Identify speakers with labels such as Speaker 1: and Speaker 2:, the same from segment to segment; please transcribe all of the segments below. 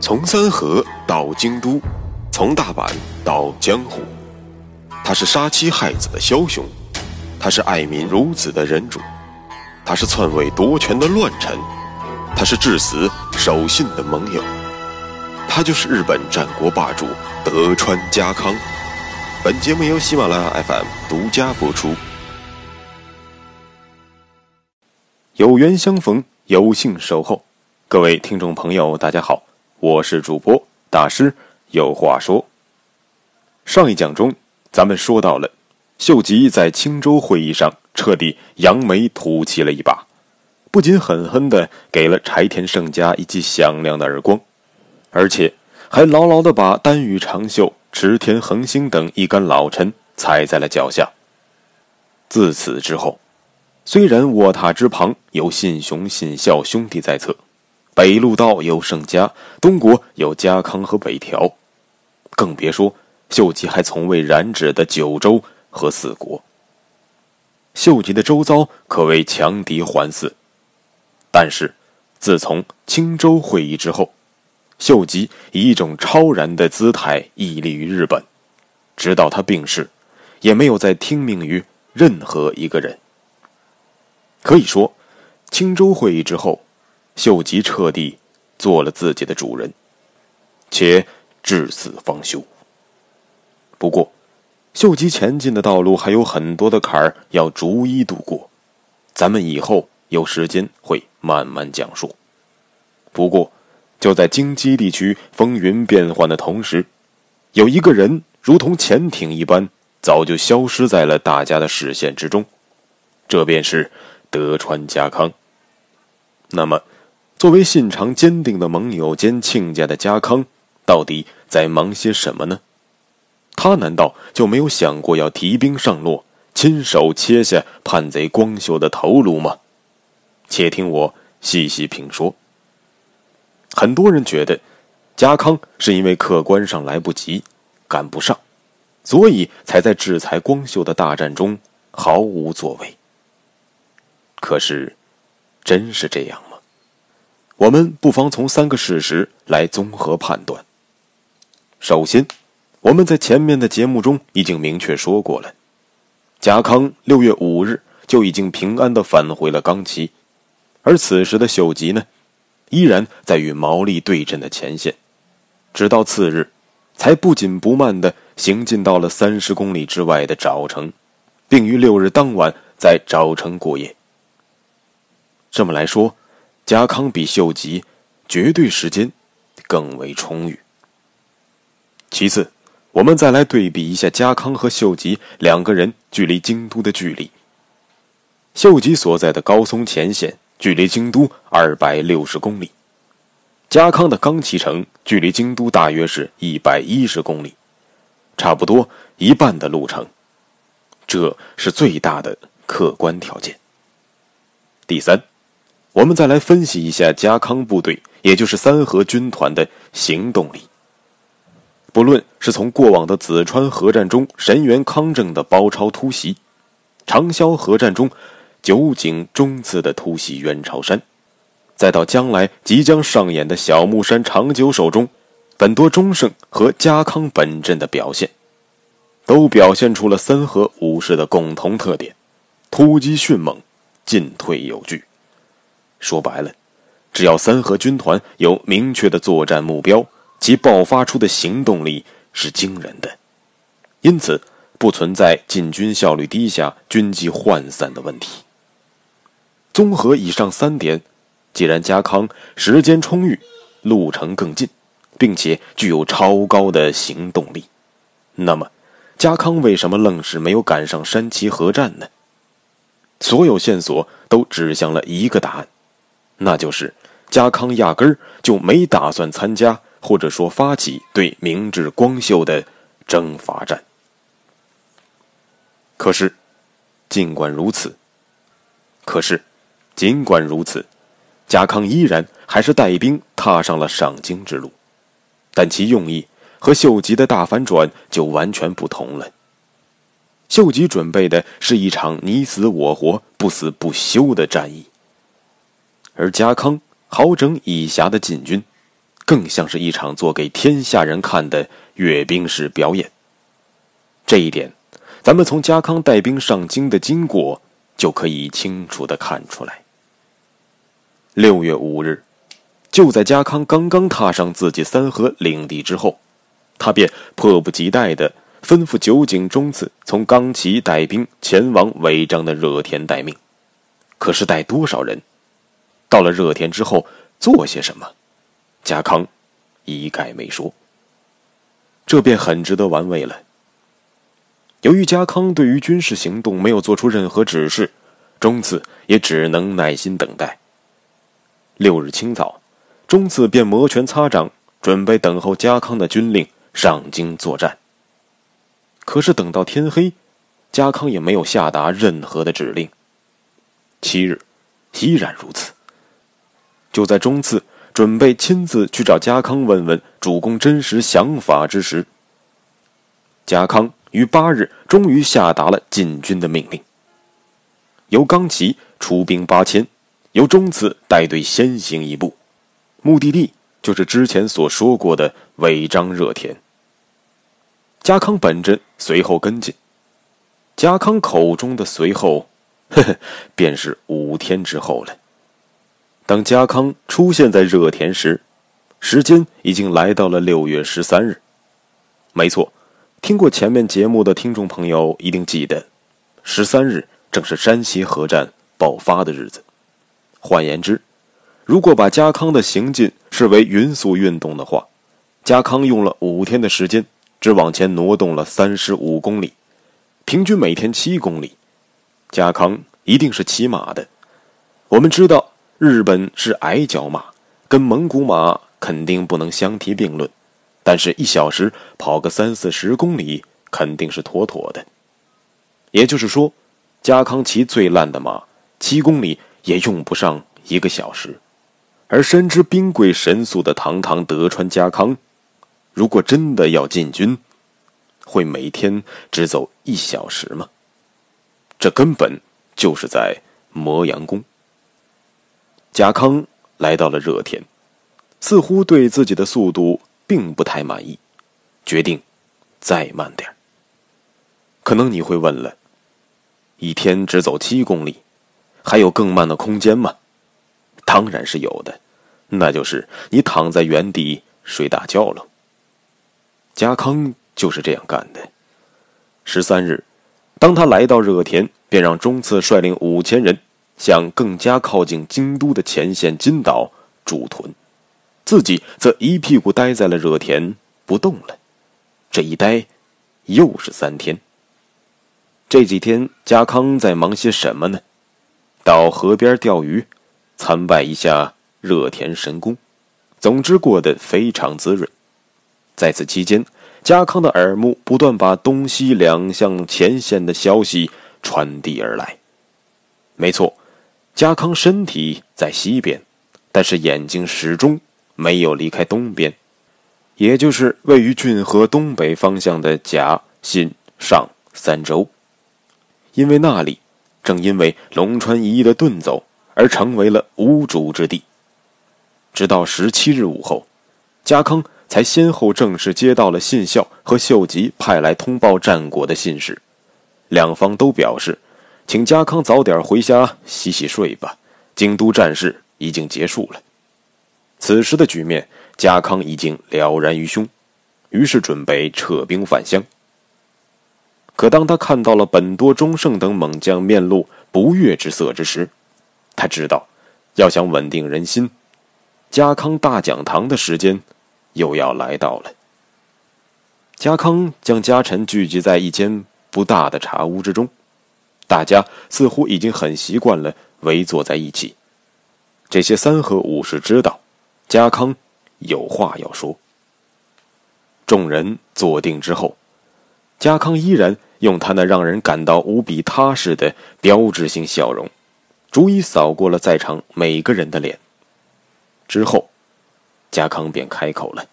Speaker 1: 从三河到京都，从大阪到江湖，他是杀妻害子的枭雄，他是爱民如子的仁主，他是篡位夺权的乱臣，他是至死守信的盟友，他就是日本战国霸主德川家康。本节目由喜马拉雅 FM 独家播出。有缘相逢，有幸守候。各位听众朋友，大家好。我是主播大师，有话说。上一讲中，咱们说到了，秀吉在青州会议上彻底扬眉吐气了一把，不仅狠狠的给了柴田胜家一记响亮的耳光，而且还牢牢的把丹羽长秀、池田恒星等一干老臣踩在了脚下。自此之后，虽然卧榻之旁有信雄、信孝兄弟在侧。北陆道有盛家，东国有家康和北条，更别说秀吉还从未染指的九州和四国。秀吉的周遭可谓强敌环伺，但是自从青州会议之后，秀吉以一种超然的姿态屹立于日本，直到他病逝，也没有再听命于任何一个人。可以说，青州会议之后。秀吉彻底做了自己的主人，且至死方休。不过，秀吉前进的道路还有很多的坎儿要逐一度过，咱们以后有时间会慢慢讲述。不过，就在京畿地区风云变幻的同时，有一个人如同潜艇一般，早就消失在了大家的视线之中，这便是德川家康。那么。作为信长坚定的盟友兼亲家的家康，到底在忙些什么呢？他难道就没有想过要提兵上洛，亲手切下叛贼光秀的头颅吗？且听我细细评说。很多人觉得，家康是因为客观上来不及，赶不上，所以才在制裁光秀的大战中毫无作为。可是，真是这样吗？我们不妨从三个事实来综合判断。首先，我们在前面的节目中已经明确说过了，贾康六月五日就已经平安的返回了冈崎，而此时的秀吉呢，依然在与毛利对阵的前线，直到次日，才不紧不慢的行进到了三十公里之外的沼城，并于六日当晚在沼城过夜。这么来说。家康比秀吉绝对时间更为充裕。其次，我们再来对比一下家康和秀吉两个人距离京都的距离。秀吉所在的高松前线距离京都二百六十公里，家康的冈崎城距离京都大约是一百一十公里，差不多一半的路程。这是最大的客观条件。第三。我们再来分析一下家康部队，也就是三河军团的行动力。不论是从过往的紫川河战中神原康正的包抄突袭，长萧河战中酒井忠次的突袭元朝山，再到将来即将上演的小木山长久手中本多忠胜和家康本阵的表现，都表现出了三河武士的共同特点：突击迅猛，进退有据。说白了，只要三河军团有明确的作战目标，其爆发出的行动力是惊人的，因此不存在进军效率低下、军纪涣散的问题。综合以上三点，既然家康时间充裕、路程更近，并且具有超高的行动力，那么家康为什么愣是没有赶上山崎合战呢？所有线索都指向了一个答案。那就是家康压根儿就没打算参加，或者说发起对明治光秀的征伐战。可是，尽管如此，可是，尽管如此，家康依然还是带兵踏上了上京之路，但其用意和秀吉的大反转就完全不同了。秀吉准备的是一场你死我活、不死不休的战役。而家康好整以暇的进军，更像是一场做给天下人看的阅兵式表演。这一点，咱们从家康带兵上京的经过就可以清楚的看出来。六月五日，就在家康刚刚踏上自己三河领地之后，他便迫不及待的吩咐酒井忠次从冈崎带兵前往违章的热田待命。可是带多少人？到了热天之后做些什么？家康一概没说。这便很值得玩味了。由于家康对于军事行动没有做出任何指示，忠次也只能耐心等待。六日清早，中次便摩拳擦掌，准备等候家康的军令上京作战。可是等到天黑，家康也没有下达任何的指令。七日，依然如此。就在中次准备亲自去找家康问问主公真实想法之时，家康于八日终于下达了进军的命令，由冈崎出兵八千。由中次带队先行一步，目的地就是之前所说过的违章热田。家康本阵随后跟进。家康口中的随后，呵呵，便是五天之后了。当家康出现在热田时，时间已经来到了六月十三日。没错，听过前面节目的听众朋友一定记得，十三日正是山西合战爆发的日子。换言之，如果把家康的行进视为匀速运动的话，家康用了五天的时间，只往前挪动了三十五公里，平均每天七公里。家康一定是骑马的。我们知道，日本是矮脚马，跟蒙古马肯定不能相提并论，但是一小时跑个三四十公里肯定是妥妥的。也就是说，家康骑最烂的马，七公里。也用不上一个小时，而深知兵贵神速的堂堂德川家康，如果真的要进军，会每天只走一小时吗？这根本就是在磨洋工。贾康来到了热田，似乎对自己的速度并不太满意，决定再慢点可能你会问了，一天只走七公里。还有更慢的空间吗？当然是有的，那就是你躺在原地睡大觉了。贾康就是这样干的。十三日，当他来到热田，便让中次率领五千人向更加靠近京都的前线金岛驻屯，自己则一屁股待在了热田不动了。这一待，又是三天。这几天，家康在忙些什么呢？到河边钓鱼，参拜一下热田神宫，总之过得非常滋润。在此期间，家康的耳目不断把东西两项前线的消息传递而来。没错，家康身体在西边，但是眼睛始终没有离开东边，也就是位于骏河东北方向的甲、信、上三州，因为那里。正因为龙川一役的遁走，而成为了无主之地。直到十七日午后，家康才先后正式接到了信孝和秀吉派来通报战果的信使，两方都表示，请家康早点回家洗洗睡吧。京都战事已经结束了。此时的局面，家康已经了然于胸，于是准备撤兵返乡。可当他看到了本多忠胜等猛将面露不悦之色之时，他知道，要想稳定人心，家康大讲堂的时间又要来到了。家康将家臣聚集在一间不大的茶屋之中，大家似乎已经很习惯了围坐在一起。这些三和武士知道，家康有话要说。众人坐定之后，家康依然。用他那让人感到无比踏实的标志性笑容，逐一扫过了在场每个人的脸。之后，家康便开口了：“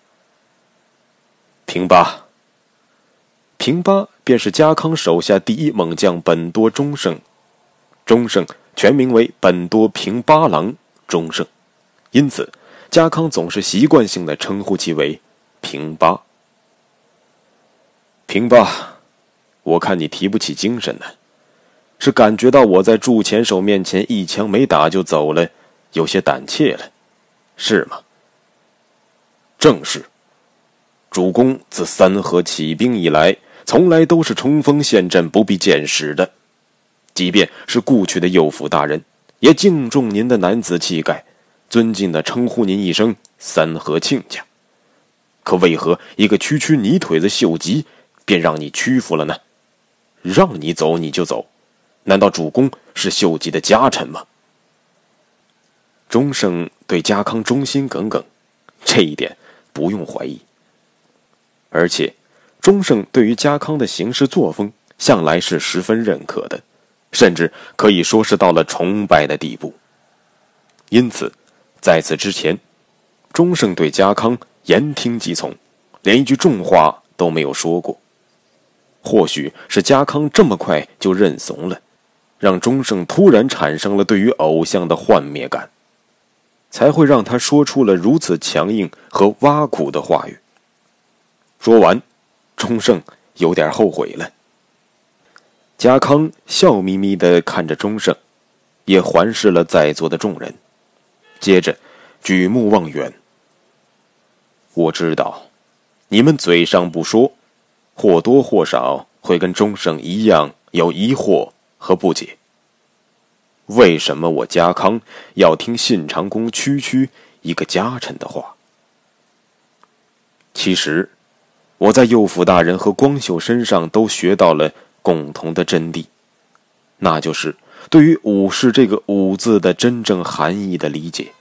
Speaker 1: 平八。”平八便是家康手下第一猛将本多忠胜，忠胜全名为本多平八郎忠胜，因此家康总是习惯性的称呼其为平八。平八，我看你提不起精神呢，是感觉到我在祝前手面前一枪没打就走了，有些胆怯了，是吗？正是。主公自三河起兵以来，从来都是冲锋陷阵，不必见识的。即便是故去的右辅大人，也敬重您的男子气概，尊敬的称呼您一声三河亲家。可为何一个区区泥腿子秀吉，便让你屈服了呢？让你走你就走，难道主公是秀吉的家臣吗？钟盛对家康忠心耿耿，这一点不用怀疑。而且，钟盛对于家康的行事作风向来是十分认可的。甚至可以说是到了崇拜的地步。因此，在此之前，钟盛对家康言听计从，连一句重话都没有说过。或许是家康这么快就认怂了，让钟盛突然产生了对于偶像的幻灭感，才会让他说出了如此强硬和挖苦的话语。说完，钟盛有点后悔了。家康笑眯眯的看着钟盛，也环视了在座的众人，接着举目望远。我知道，你们嘴上不说，或多或少会跟钟盛一样有疑惑和不解。为什么我家康要听信长公区区一个家臣的话？其实，我在右辅大人和光秀身上都学到了。共同的真谛，那就是对于“武士”这个“武”字的真正含义的理解。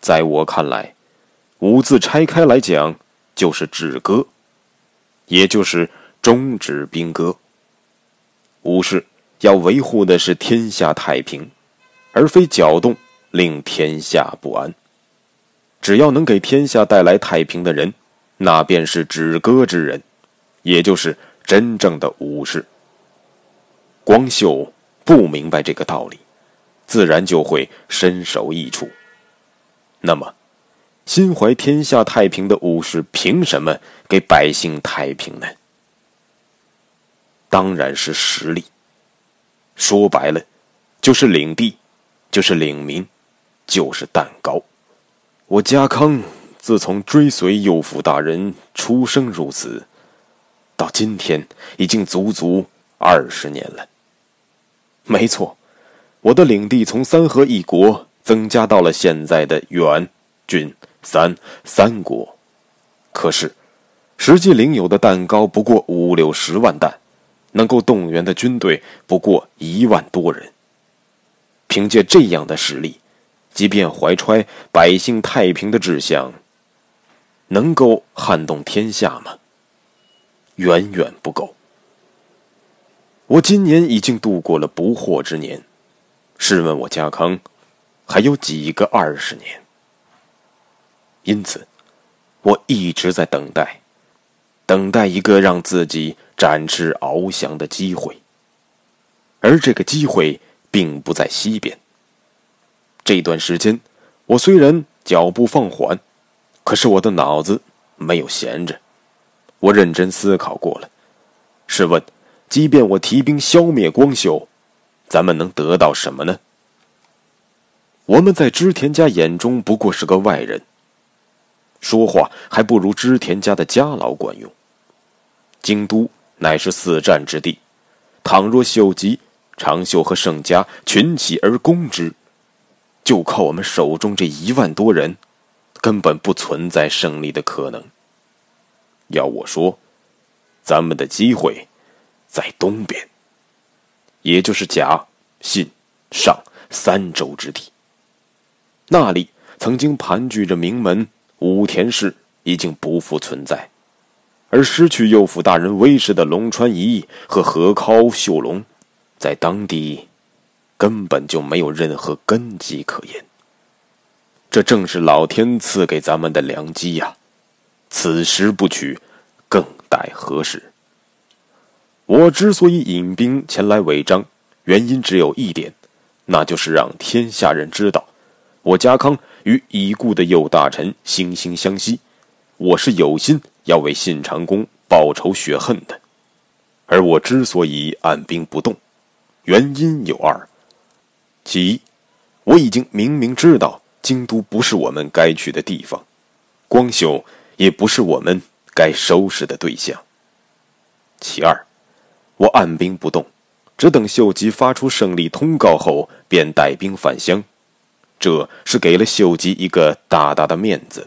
Speaker 1: 在我看来，“武”字拆开来讲，就是止戈，也就是终止兵戈。武士要维护的是天下太平，而非搅动令天下不安。只要能给天下带来太平的人，那便是止戈之人，也就是。真正的武士，光秀不明白这个道理，自然就会身首异处。那么，心怀天下太平的武士，凭什么给百姓太平呢？当然是实力。说白了，就是领地，就是领民，就是蛋糕。我家康自从追随右辅大人出生入死。到今天已经足足二十年了。没错，我的领地从三河一国增加到了现在的远、郡、三三国。可是，实际领有的蛋糕不过五六十万担，能够动员的军队不过一万多人。凭借这样的实力，即便怀揣百姓太平的志向，能够撼动天下吗？远远不够。我今年已经度过了不惑之年，试问我家康，还有几个二十年？因此，我一直在等待，等待一个让自己展翅翱翔的机会。而这个机会并不在西边。这段时间，我虽然脚步放缓，可是我的脑子没有闲着。我认真思考过了，试问，即便我提兵消灭光秀，咱们能得到什么呢？我们在织田家眼中不过是个外人，说话还不如织田家的家老管用。京都乃是四战之地，倘若秀吉、长秀和盛家群起而攻之，就靠我们手中这一万多人，根本不存在胜利的可能。要我说，咱们的机会在东边，也就是甲、信、上三州之地。那里曾经盘踞着名门武田氏，已经不复存在；而失去右辅大人威势的龙川一义和河尻秀隆，在当地根本就没有任何根基可言。这正是老天赐给咱们的良机呀！此时不取，更待何时？我之所以引兵前来违章，原因只有一点，那就是让天下人知道，我家康与已故的右大臣惺惺相惜，我是有心要为信长公报仇雪恨的。而我之所以按兵不动，原因有二：其一，我已经明明知道京都不是我们该去的地方，光秀也不是我们该收拾的对象；其二，我按兵不动。只等秀吉发出胜利通告后，便带兵返乡，这是给了秀吉一个大大的面子。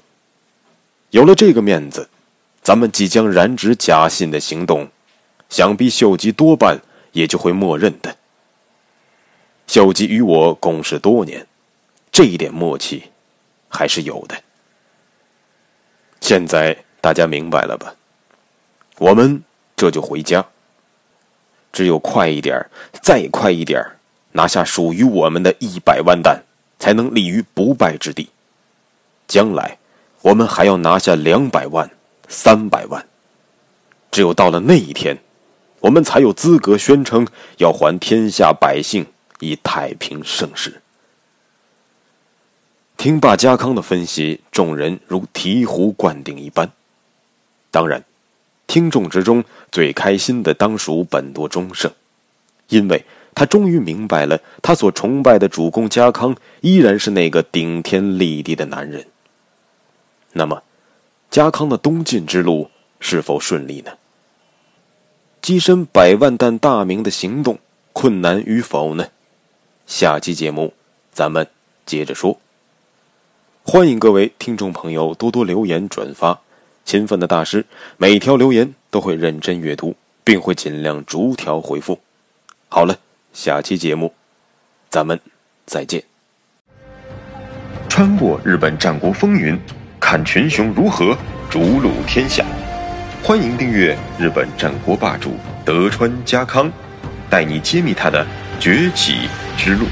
Speaker 1: 有了这个面子，咱们即将染指假信的行动，想必秀吉多半也就会默认的。秀吉与我共事多年，这一点默契还是有的。现在大家明白了吧？我们这就回家。只有快一点再快一点拿下属于我们的一百万担，才能立于不败之地。将来，我们还要拿下两百万、三百万。只有到了那一天，我们才有资格宣称要还天下百姓以太平盛世。听罢家康的分析，众人如醍醐灌顶一般。当然。听众之中最开心的当属本多忠胜，因为他终于明白了，他所崇拜的主公家康依然是那个顶天立地的男人。那么，家康的东晋之路是否顺利呢？跻身百万担大名的行动困难与否呢？下期节目咱们接着说。欢迎各位听众朋友多多留言转发。勤奋的大师，每条留言都会认真阅读，并会尽量逐条回复。好了，下期节目，咱们再见。穿过日本战国风云，看群雄如何逐鹿天下。欢迎订阅日本战国霸主德川家康，带你揭秘他的崛起之路。